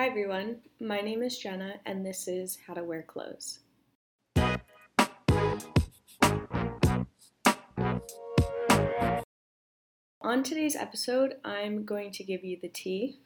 Hi everyone, my name is Jenna, and this is How to Wear Clothes. On today's episode, I'm going to give you the tea.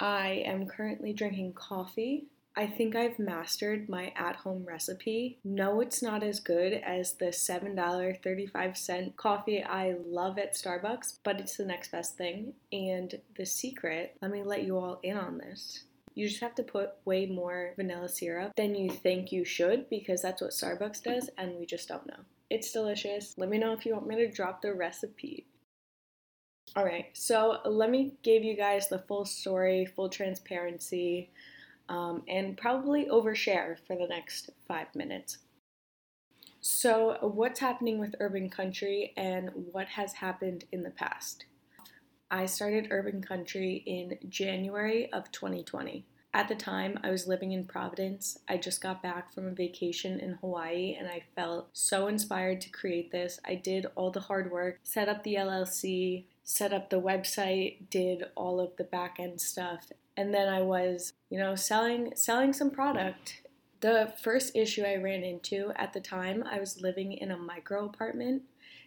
I am currently drinking coffee. I think I've mastered my at home recipe. No, it's not as good as the $7.35 coffee I love at Starbucks, but it's the next best thing. And the secret, let me let you all in on this. You just have to put way more vanilla syrup than you think you should because that's what Starbucks does, and we just don't know. It's delicious. Let me know if you want me to drop the recipe. All right, so let me give you guys the full story, full transparency, um, and probably overshare for the next five minutes. So, what's happening with Urban Country and what has happened in the past? I started Urban Country in January of 2020. At the time, I was living in Providence. I just got back from a vacation in Hawaii and I felt so inspired to create this. I did all the hard work, set up the LLC, set up the website, did all of the back end stuff, and then I was, you know, selling selling some product. The first issue I ran into at the time, I was living in a micro apartment.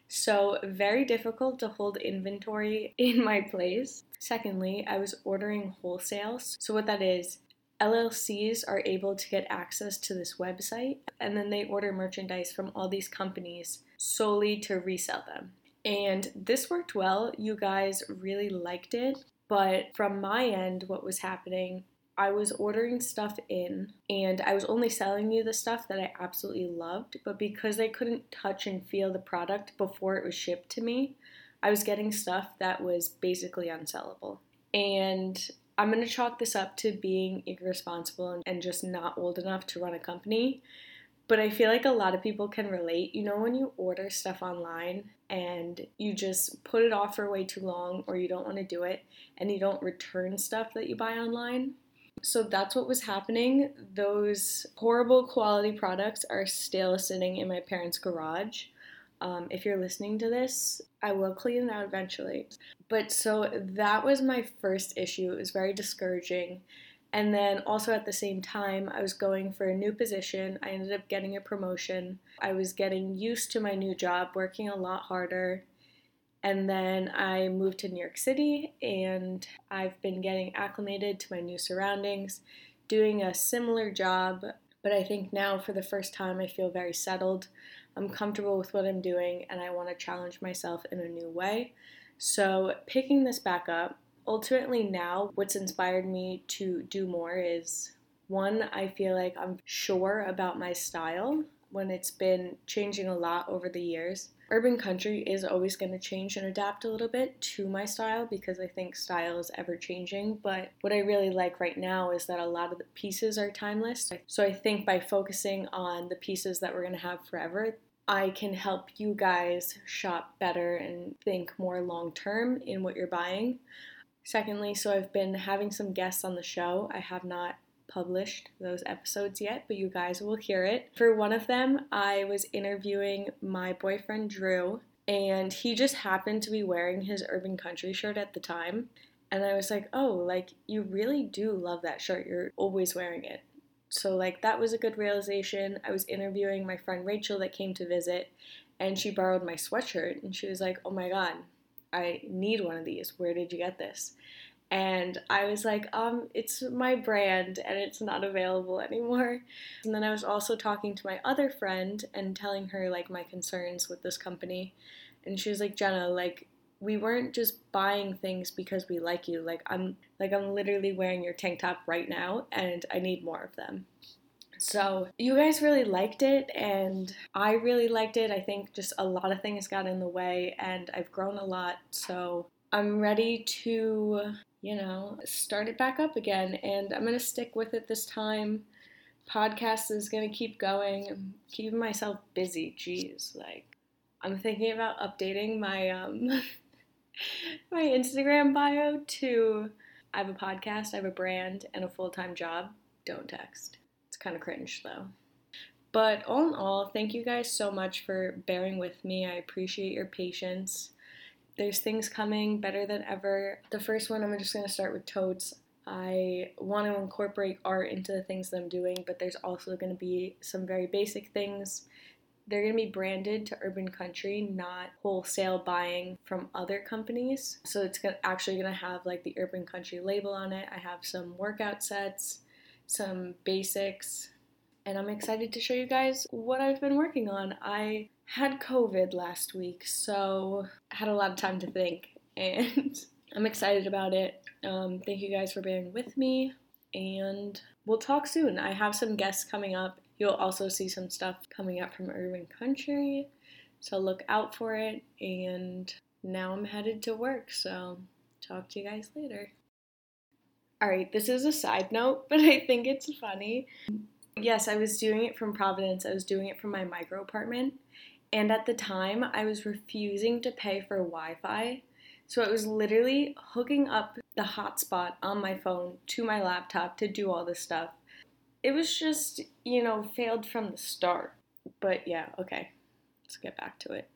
So, very difficult to hold inventory in my place. Secondly, I was ordering wholesales. So, what that is, LLCs are able to get access to this website and then they order merchandise from all these companies solely to resell them. And this worked well. You guys really liked it. But from my end, what was happening, I was ordering stuff in and I was only selling you the stuff that I absolutely loved. But because I couldn't touch and feel the product before it was shipped to me, I was getting stuff that was basically unsellable. And I'm going to chalk this up to being irresponsible and just not old enough to run a company. But I feel like a lot of people can relate. You know, when you order stuff online and you just put it off for way too long or you don't want to do it and you don't return stuff that you buy online? So that's what was happening. Those horrible quality products are still sitting in my parents' garage. Um, if you're listening to this, I will clean it out eventually. But so that was my first issue. It was very discouraging. And then also at the same time, I was going for a new position. I ended up getting a promotion. I was getting used to my new job, working a lot harder. And then I moved to New York City and I've been getting acclimated to my new surroundings, doing a similar job. But I think now, for the first time, I feel very settled. I'm comfortable with what I'm doing and I want to challenge myself in a new way. So, picking this back up, ultimately, now what's inspired me to do more is one, I feel like I'm sure about my style when it's been changing a lot over the years. Urban country is always going to change and adapt a little bit to my style because I think style is ever changing. But what I really like right now is that a lot of the pieces are timeless. So I think by focusing on the pieces that we're going to have forever, I can help you guys shop better and think more long term in what you're buying. Secondly, so I've been having some guests on the show. I have not published those episodes yet, but you guys will hear it. For one of them, I was interviewing my boyfriend Drew, and he just happened to be wearing his Urban Country shirt at the time. And I was like, oh, like, you really do love that shirt. You're always wearing it. So, like, that was a good realization. I was interviewing my friend Rachel that came to visit, and she borrowed my sweatshirt, and she was like, oh my god, I need one of these. Where did you get this? And I was like, um, it's my brand and it's not available anymore. And then I was also talking to my other friend and telling her like my concerns with this company. And she was like, Jenna, like, we weren't just buying things because we like you. Like I'm like I'm literally wearing your tank top right now and I need more of them. So, you guys really liked it and I really liked it. I think just a lot of things got in the way and I've grown a lot. So, I'm ready to, you know, start it back up again and I'm going to stick with it this time. Podcast is going to keep going. I'm keeping myself busy. Jeez, like I'm thinking about updating my um my Instagram bio to I have a podcast, I have a brand, and a full time job. Don't text. It's kind of cringe though. But all in all, thank you guys so much for bearing with me. I appreciate your patience. There's things coming better than ever. The first one, I'm just going to start with totes. I want to incorporate art into the things that I'm doing, but there's also going to be some very basic things. They're going to be branded to Urban Country, not wholesale buying from other companies. So it's actually going to have like the Urban Country label on it. I have some workout sets, some basics, and I'm excited to show you guys what I've been working on. I had COVID last week, so I had a lot of time to think, and I'm excited about it. Um, thank you guys for bearing with me, and we'll talk soon. I have some guests coming up. You'll also see some stuff coming up from Urban Country, so look out for it. And now I'm headed to work, so talk to you guys later. Alright, this is a side note, but I think it's funny. Yes, I was doing it from Providence, I was doing it from my micro apartment, and at the time, I was refusing to pay for Wi Fi. So it was literally hooking up the hotspot on my phone to my laptop to do all this stuff. It was just, you know, failed from the start. But yeah, okay, let's get back to it.